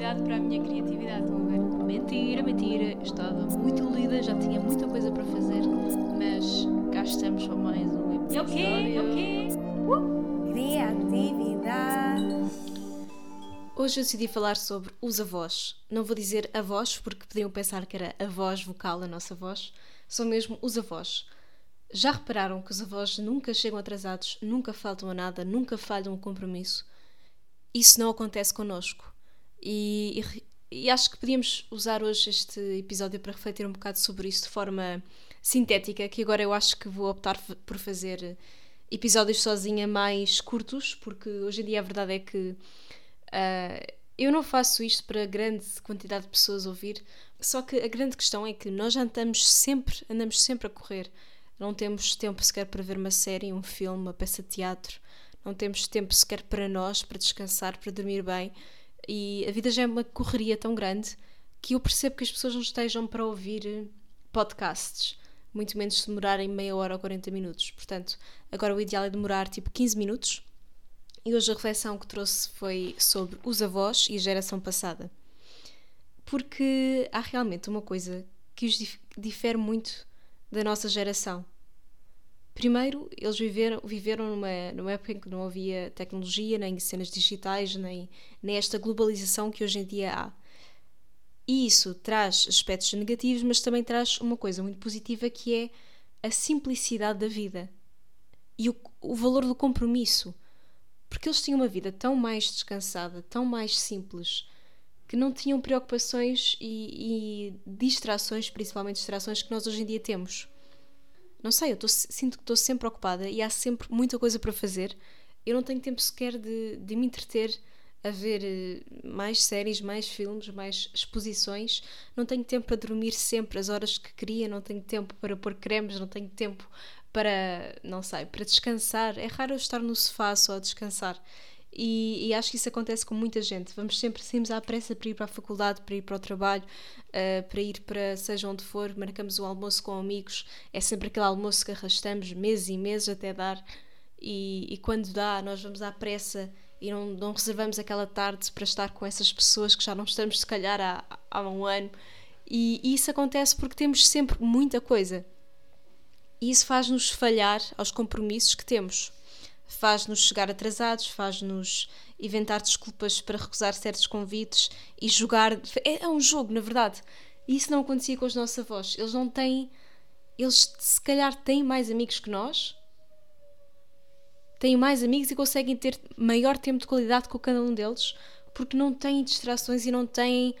criatividade para a minha criatividade, estão a ver? Mentira, mentira, estava muito lida, já tinha muita coisa para fazer, mas cá estamos para mais um episódio. É o quê? É o quê? Uh! Criatividade. Hoje eu decidi falar sobre os avós. Não vou dizer avós, porque podiam pensar que era a voz vocal, a nossa voz. São mesmo os avós. Já repararam que os avós nunca chegam atrasados, nunca faltam a nada, nunca falham um compromisso? Isso não acontece connosco. E, e, e, acho que podíamos usar hoje este episódio para refletir um bocado sobre isso de forma sintética, que agora eu acho que vou optar por fazer episódios sozinha mais curtos, porque hoje em dia a verdade é que uh, eu não faço isto para grande quantidade de pessoas ouvir, só que a grande questão é que nós já andamos sempre, andamos sempre a correr. Não temos tempo sequer para ver uma série, um filme, uma peça de teatro. Não temos tempo sequer para nós, para descansar, para dormir bem. E a vida já é uma correria tão grande que eu percebo que as pessoas não estejam para ouvir podcasts, muito menos se demorarem meia hora ou 40 minutos. Portanto, agora o ideal é demorar tipo 15 minutos. E hoje a reflexão que trouxe foi sobre os avós e a geração passada. Porque há realmente uma coisa que os difere muito da nossa geração. Primeiro, eles viveram, viveram numa, numa época em que não havia tecnologia, nem cenas digitais, nem, nem esta globalização que hoje em dia há. E isso traz aspectos negativos, mas também traz uma coisa muito positiva que é a simplicidade da vida e o, o valor do compromisso. Porque eles tinham uma vida tão mais descansada, tão mais simples, que não tinham preocupações e, e distrações, principalmente distrações que nós hoje em dia temos. Não sei, eu tô, sinto que estou sempre ocupada e há sempre muita coisa para fazer. Eu não tenho tempo sequer de, de me entreter a ver eh, mais séries, mais filmes, mais exposições. Não tenho tempo para dormir sempre as horas que queria, não tenho tempo para pôr cremes, não tenho tempo para, não sei, para descansar. É raro eu estar no sofá só a descansar. E, e, acho que isso acontece com muita gente. Vamos sempre, saímos à pressa para ir para a faculdade, para ir para o trabalho, uh, para ir para seja onde for, marcamos o almoço com amigos. É sempre aquele almoço que arrastamos meses e meses até dar. E, e quando dá, nós vamos à pressa e não, não, reservamos aquela tarde para estar com essas pessoas que já não estamos, se calhar, há, há um ano. E, e isso acontece porque temos sempre muita coisa. E isso faz-nos falhar aos compromissos que temos faz-nos chegar atrasados, faz-nos inventar desculpas para recusar certos convites e jogar. É, é, um jogo, na verdade. E isso não acontecia com os nossos avós. Eles não têm. Eles, se calhar, têm mais amigos que nós, têm mais amigos e conseguem ter maior tempo de qualidade com cada um deles, porque não têm distrações e não têm.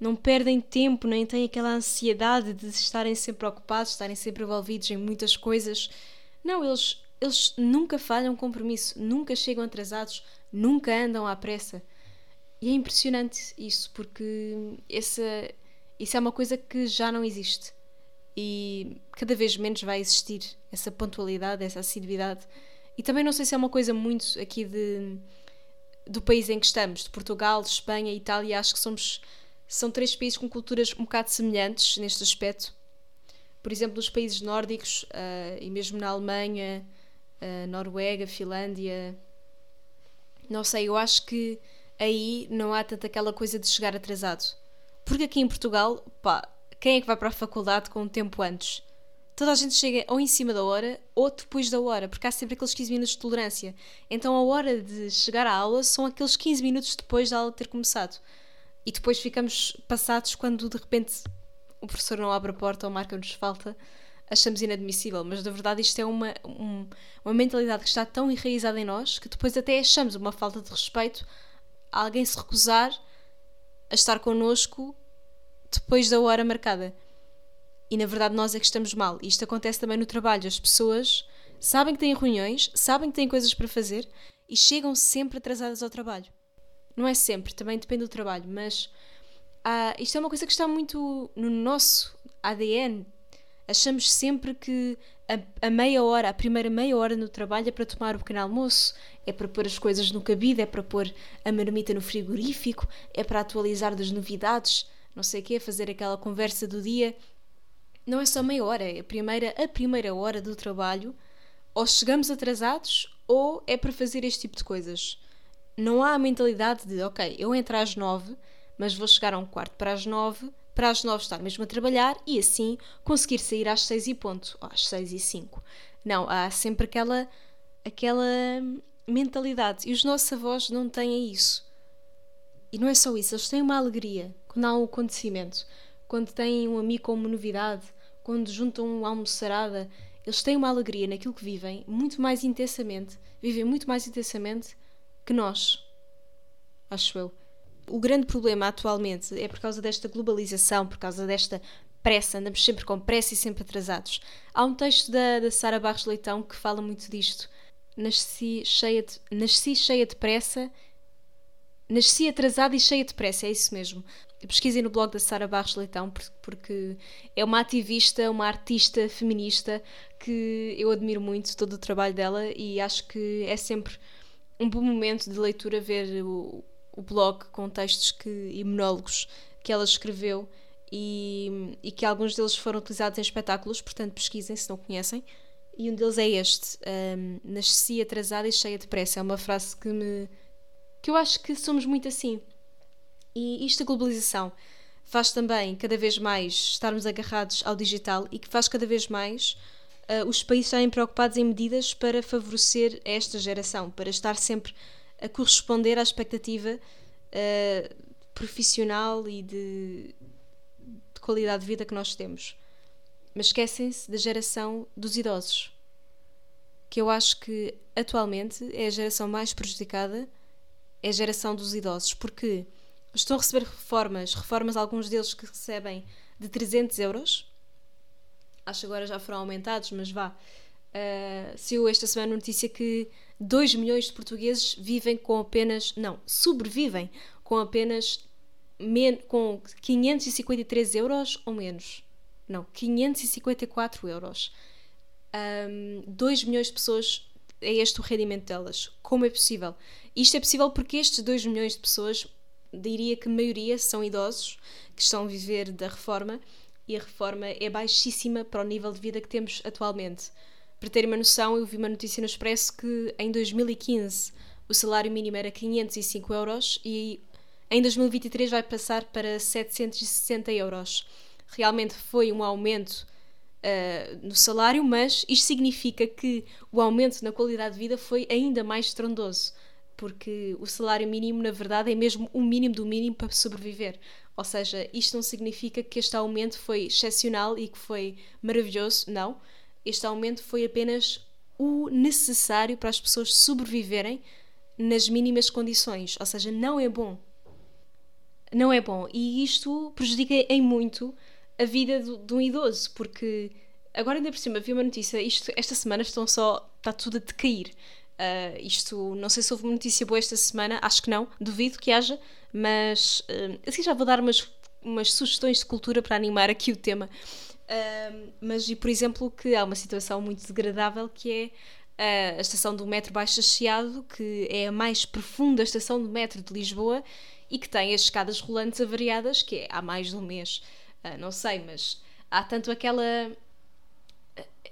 Não perdem tempo, nem têm aquela ansiedade de estarem sempre ocupados, estarem sempre envolvidos em muitas coisas. Não, eles eles nunca falham compromisso, nunca chegam atrasados, nunca andam à pressa. E é impressionante isso, porque essa, isso é uma coisa que já não existe. E cada vez menos vai existir essa pontualidade, essa assiduidade. E também não sei se é uma coisa muito aqui de, do país em que estamos, de Portugal, de Espanha Itália. Acho que somos, são três países com culturas um bocado semelhantes neste aspecto. Por exemplo, nos países nórdicos uh, e mesmo na Alemanha, uh, Noruega, Finlândia. Não sei, eu acho que aí não há tanta aquela coisa de chegar atrasado. Porque aqui em Portugal, pá, quem é que vai para a faculdade com um tempo antes? Toda a gente chega ou em cima da hora ou depois da hora, porque há sempre aqueles 15 minutos de tolerância. Então a hora de chegar à aula são aqueles 15 minutos depois da aula ter começado. E depois ficamos passados quando de repente o professor não abre a porta ou marca-nos falta achamos inadmissível, mas na verdade isto é uma, um, uma mentalidade que está tão enraizada em nós que depois até achamos uma falta de respeito a alguém se recusar a estar connosco depois da hora marcada. E na verdade nós é que estamos mal. E isto acontece também no trabalho. As pessoas sabem que têm reuniões, sabem que têm coisas para fazer e chegam sempre atrasadas ao trabalho. Não é sempre, também depende do trabalho, mas ah, isto é uma coisa que está muito no nosso ADN Achamos sempre que a, a, meia hora, a primeira meia hora no trabalho é para tomar o pequeno almoço, é para pôr as coisas no cabide, é para pôr a marmita no frigorífico, é para atualizar das novidades, não sei o quê, fazer aquela conversa do dia. Não é só meia hora, é a primeira, a primeira hora do trabalho. Ou chegamos atrasados ou é para fazer este tipo de coisas. Não há a mentalidade de, ok, eu entro às nove, mas vou chegar a um quarto para as nove, para as nove estar mesmo a trabalhar e assim conseguir sair às seis e ponto, ou às seis e cinco. Não, há sempre aquela, aquela mentalidade. E os nossos avós não têm isso. E não é só isso, eles têm uma alegria quando há um acontecimento, quando têm um amigo com uma novidade, quando juntam uma almoçarada. Eles têm uma alegria naquilo que vivem muito mais intensamente, vivem muito mais intensamente que nós. Acho eu. O grande problema atualmente é por causa desta globalização, por causa desta pressa, andamos sempre com pressa e sempre atrasados. Há um texto da, da Sara Barros Leitão que fala muito disto. Nasci cheia de, nasci cheia de pressa, nasci atrasada e cheia de pressa, é isso mesmo. Pesquisem no blog da Sara Barros Leitão porque é uma ativista, uma artista feminista que eu admiro muito todo o trabalho dela e acho que é sempre um bom momento de leitura ver o, o blog com textos que, e monólogos que ela escreveu e, e, que alguns deles foram utilizados em espetáculos, portanto pesquisem se não conhecem. E um deles é este: um, Nasci atrasada e cheia de pressa. É uma frase que me. que eu acho que somos muito assim. E isto, a globalização, faz também cada vez mais estarmos agarrados ao digital e que faz cada vez mais uh, os países estarem preocupados em medidas para favorecer esta geração, para estar sempre a corresponder à expectativa uh, profissional e de, de qualidade de vida que nós temos. Mas esquecem-se da geração dos idosos, que eu acho que atualmente é a geração mais prejudicada, é a geração dos idosos, porque estão a receber reformas, reformas alguns deles que recebem de 300 euros, acho que agora já foram aumentados, mas vá. Uh, saiu esta semana notícia que 2 milhões de portugueses vivem com apenas. Não, sobrevivem com apenas. Men, com 553 euros ou menos. Não, 554 euros. Um, 2 milhões de pessoas é este o rendimento delas. Como é possível? Isto é possível porque estes 2 milhões de pessoas, diria que a maioria são idosos que estão a viver da reforma e a reforma é baixíssima para o nível de vida que temos atualmente. Para terem uma noção, eu vi uma notícia no Expresso que em 2015 o salário mínimo era 505 euros e em 2023 vai passar para 760 euros. Realmente foi um aumento uh, no salário, mas isto significa que o aumento na qualidade de vida foi ainda mais estrondoso, porque o salário mínimo, na verdade, é mesmo o mínimo do mínimo para sobreviver. Ou seja, isto não significa que este aumento foi excepcional e que foi maravilhoso, não. Este aumento foi apenas o necessário para as pessoas sobreviverem nas mínimas condições, ou seja, não é bom. Não é bom. E isto prejudica em muito a vida do, de um idoso, porque agora ainda por cima vi uma notícia, isto, esta semana estão só, está tudo a decair. Uh, isto, não sei se houve uma notícia boa esta semana, acho que não, duvido que haja, mas uh, assim já vou dar umas, umas sugestões de cultura para animar aqui o tema. Mas, e por exemplo, que há uma situação muito degradável que é a estação do metro Baixo Chiado, que é a mais profunda estação do metro de Lisboa e que tem as escadas rolantes avariadas, que é há mais de um mês. Uh, não sei, mas há tanto aquela.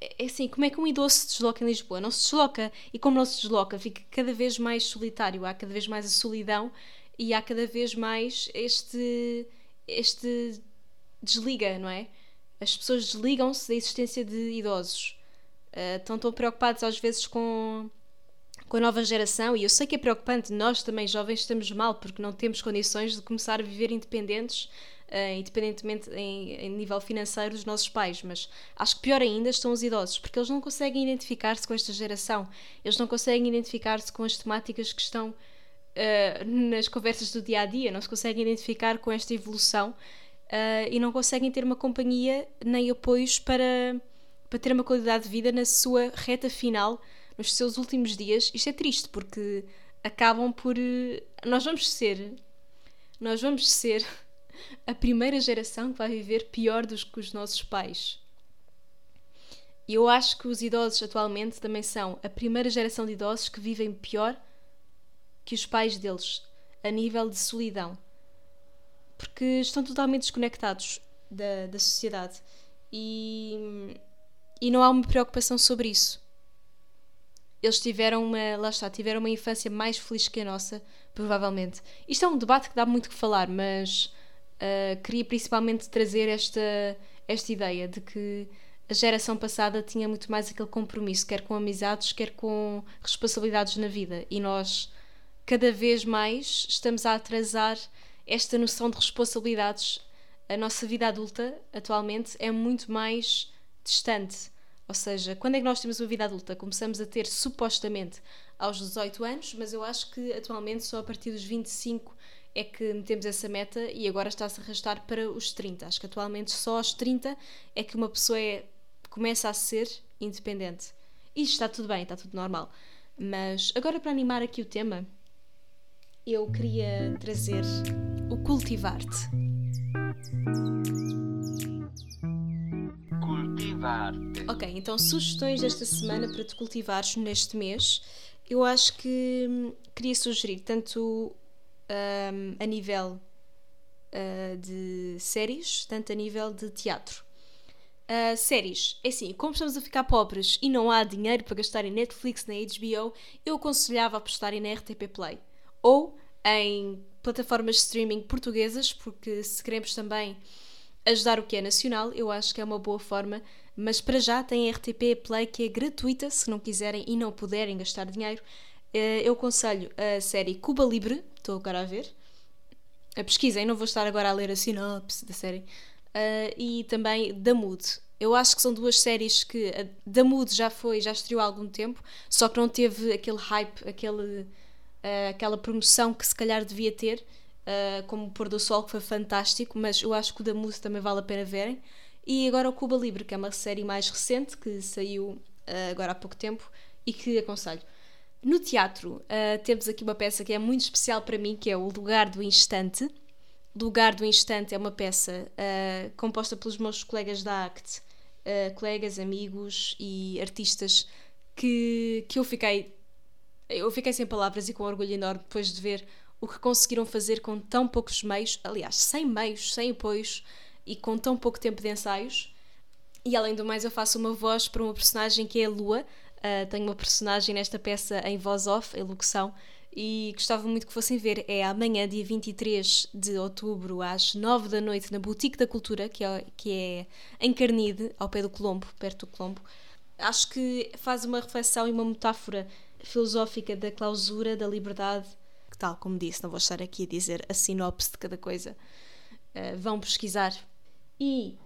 É assim, como é que um idoso se desloca em Lisboa? Não se desloca, e como não se desloca, fica cada vez mais solitário, há cada vez mais a solidão e há cada vez mais este, este desliga, não é? As pessoas desligam-se da existência de idosos. Uh, estão tão preocupados às vezes com, com a nova geração, e eu sei que é preocupante, nós também jovens estamos mal porque não temos condições de começar a viver independentes, uh, independentemente em, em, nível financeiro dos nossos pais, mas acho que pior ainda estão os idosos, porque eles não conseguem identificar-se com esta geração, eles não conseguem identificar-se com as temáticas que estão uh, nas conversas do dia a dia, não se conseguem identificar com esta evolução uh, e não conseguem ter uma companhia nem apoios para, para ter uma qualidade de vida na sua reta final, nos seus últimos dias. Isto é triste porque acabam por. Uh, nós vamos ser. Nós vamos ser a primeira geração que vai viver pior do que os nossos pais. E eu acho que os idosos atualmente também são a primeira geração de idosos que vivem pior que os pais deles, a nível de solidão. Porque estão totalmente desconectados da, da sociedade e, e não há uma preocupação sobre isso. eles tiveram uma, lá está, tiveram uma infância mais feliz que a nossa, provavelmente. Isto é um debate que dá muito que falar, mas uh, queria principalmente trazer esta, esta ideia de que a geração passada tinha muito mais aquele compromisso, quer com amizades, quer com responsabilidades na vida. E nós, cada vez mais, estamos a atrasar esta noção de responsabilidades. A nossa vida adulta, atualmente, é muito mais distante. Ou seja, quando é que nós temos uma vida adulta? Começamos a ter supostamente aos 18 anos, mas eu acho que atualmente só a partir dos 25 é que metemos essa meta e agora está-se a arrastar para os 30. Acho que atualmente só aos 30 é que uma pessoa é, começa a ser independente. E está tudo bem, está tudo normal. Mas agora para animar aqui o tema, eu queria trazer o cultivar-te. Cultivar-te. Ok, então sugestões desta semana para te cultivares neste mês. Eu acho que hum, queria sugerir tanto hum, a nível uh, de séries, tanto a nível de teatro. Uh, séries, é assim, como estamos a ficar pobres e não há dinheiro para gastar em Netflix nem HBO, eu aconselhava apostarem na RTP Play ou em plataformas de streaming portuguesas, porque se queremos também ajudar o que é nacional, eu acho que é uma boa forma. Mas para já tem a RTP Play que é gratuita, se não quiserem e não puderem gastar dinheiro. Uh, eu aconselho a série Cuba Libre, estou agora a ver. A pesquisem, não vou estar agora a ler a sinopse da série uh, e também da Mood. Eu acho que são duas séries que a Mood já foi, já estreou há algum tempo, só que não teve aquele hype, aquele, uh, aquela promoção que se calhar devia ter, uh, como o Pôr do Sol, que foi fantástico, mas eu acho que o da Mood também vale a pena verem. E agora o Cuba Libre, que é uma série mais recente, que saiu uh, agora há pouco tempo e que aconselho. No teatro, temos aqui uma peça que é muito especial para mim, que é O Lugar do Instante Lugar do Instante é uma peça composta pelos meus colegas da ACT, colegas, amigos e artistas que, que eu fiquei eu fiquei sem palavras e com orgulho enorme depois de ver o que conseguiram fazer com tão poucos meios, aliás, sem meios, sem apoios e com tão pouco tempo de ensaios. E além do mais, eu faço uma voz para uma personagem que é a Lua. Uh, tenho uma personagem nesta peça em voz off, em locução, e gostava muito que fossem ver. É amanhã, dia 23 de outubro, às 9 da noite, na Boutique da Cultura, que é, que é em Carnide, ao pé do Colombo, perto do Colombo. Acho que faz uma reflexão e uma metáfora filosófica da clausura, da liberdade, que tal como disse, não vou estar aqui a dizer a sinopse de cada coisa. Uh, vão pesquisar. E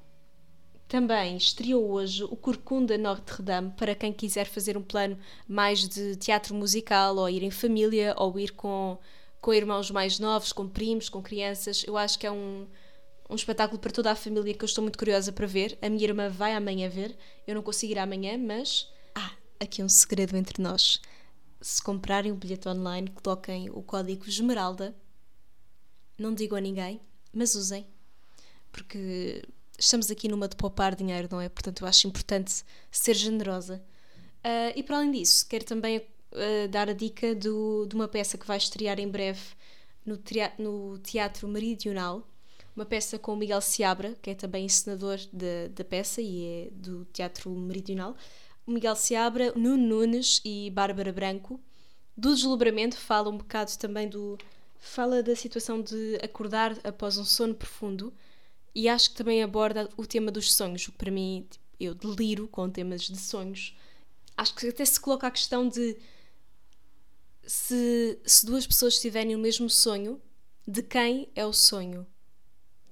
também estreou hoje o Corcunda Notre Dame para quem quiser fazer um plano mais de teatro musical, ou ir em família, ou ir com, com irmãos mais novos, com primos, com crianças. Eu acho que é um, um espetáculo para toda a família que eu estou muito curiosa para ver. A minha irmã vai amanhã ver, eu não consigo ir amanhã, mas. Ah, aqui um segredo entre nós. Se comprarem o um bilhete online, coloquem o código Esmeralda. Não digo a ninguém, mas usem. Porque estamos aqui numa de poupar dinheiro, não é? Portanto, eu acho importante ser generosa. Uh, e para além disso, quero também uh, dar a dica do, de uma peça que vai estrear em breve no, no teatro Meridional, uma peça com o Miguel Seabra, que é também encenador da peça e é do Teatro Meridional. Miguel Seabra, Nuno Nunes e Bárbara Branco. Do deslumbramento fala um bocado também do. fala da situação de acordar após um sono profundo e acho que também aborda o tema dos sonhos, o que para mim tipo, eu deliro com temas de sonhos. Acho que até se coloca a questão de se, se duas pessoas tiverem o mesmo sonho, de quem é o sonho?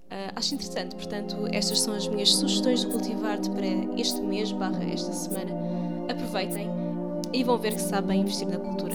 Uh, acho interessante, portanto, estas são as minhas sugestões de cultivar-te para este mês, barra esta semana. Aproveitem e vão ver que sabem investir na cultura.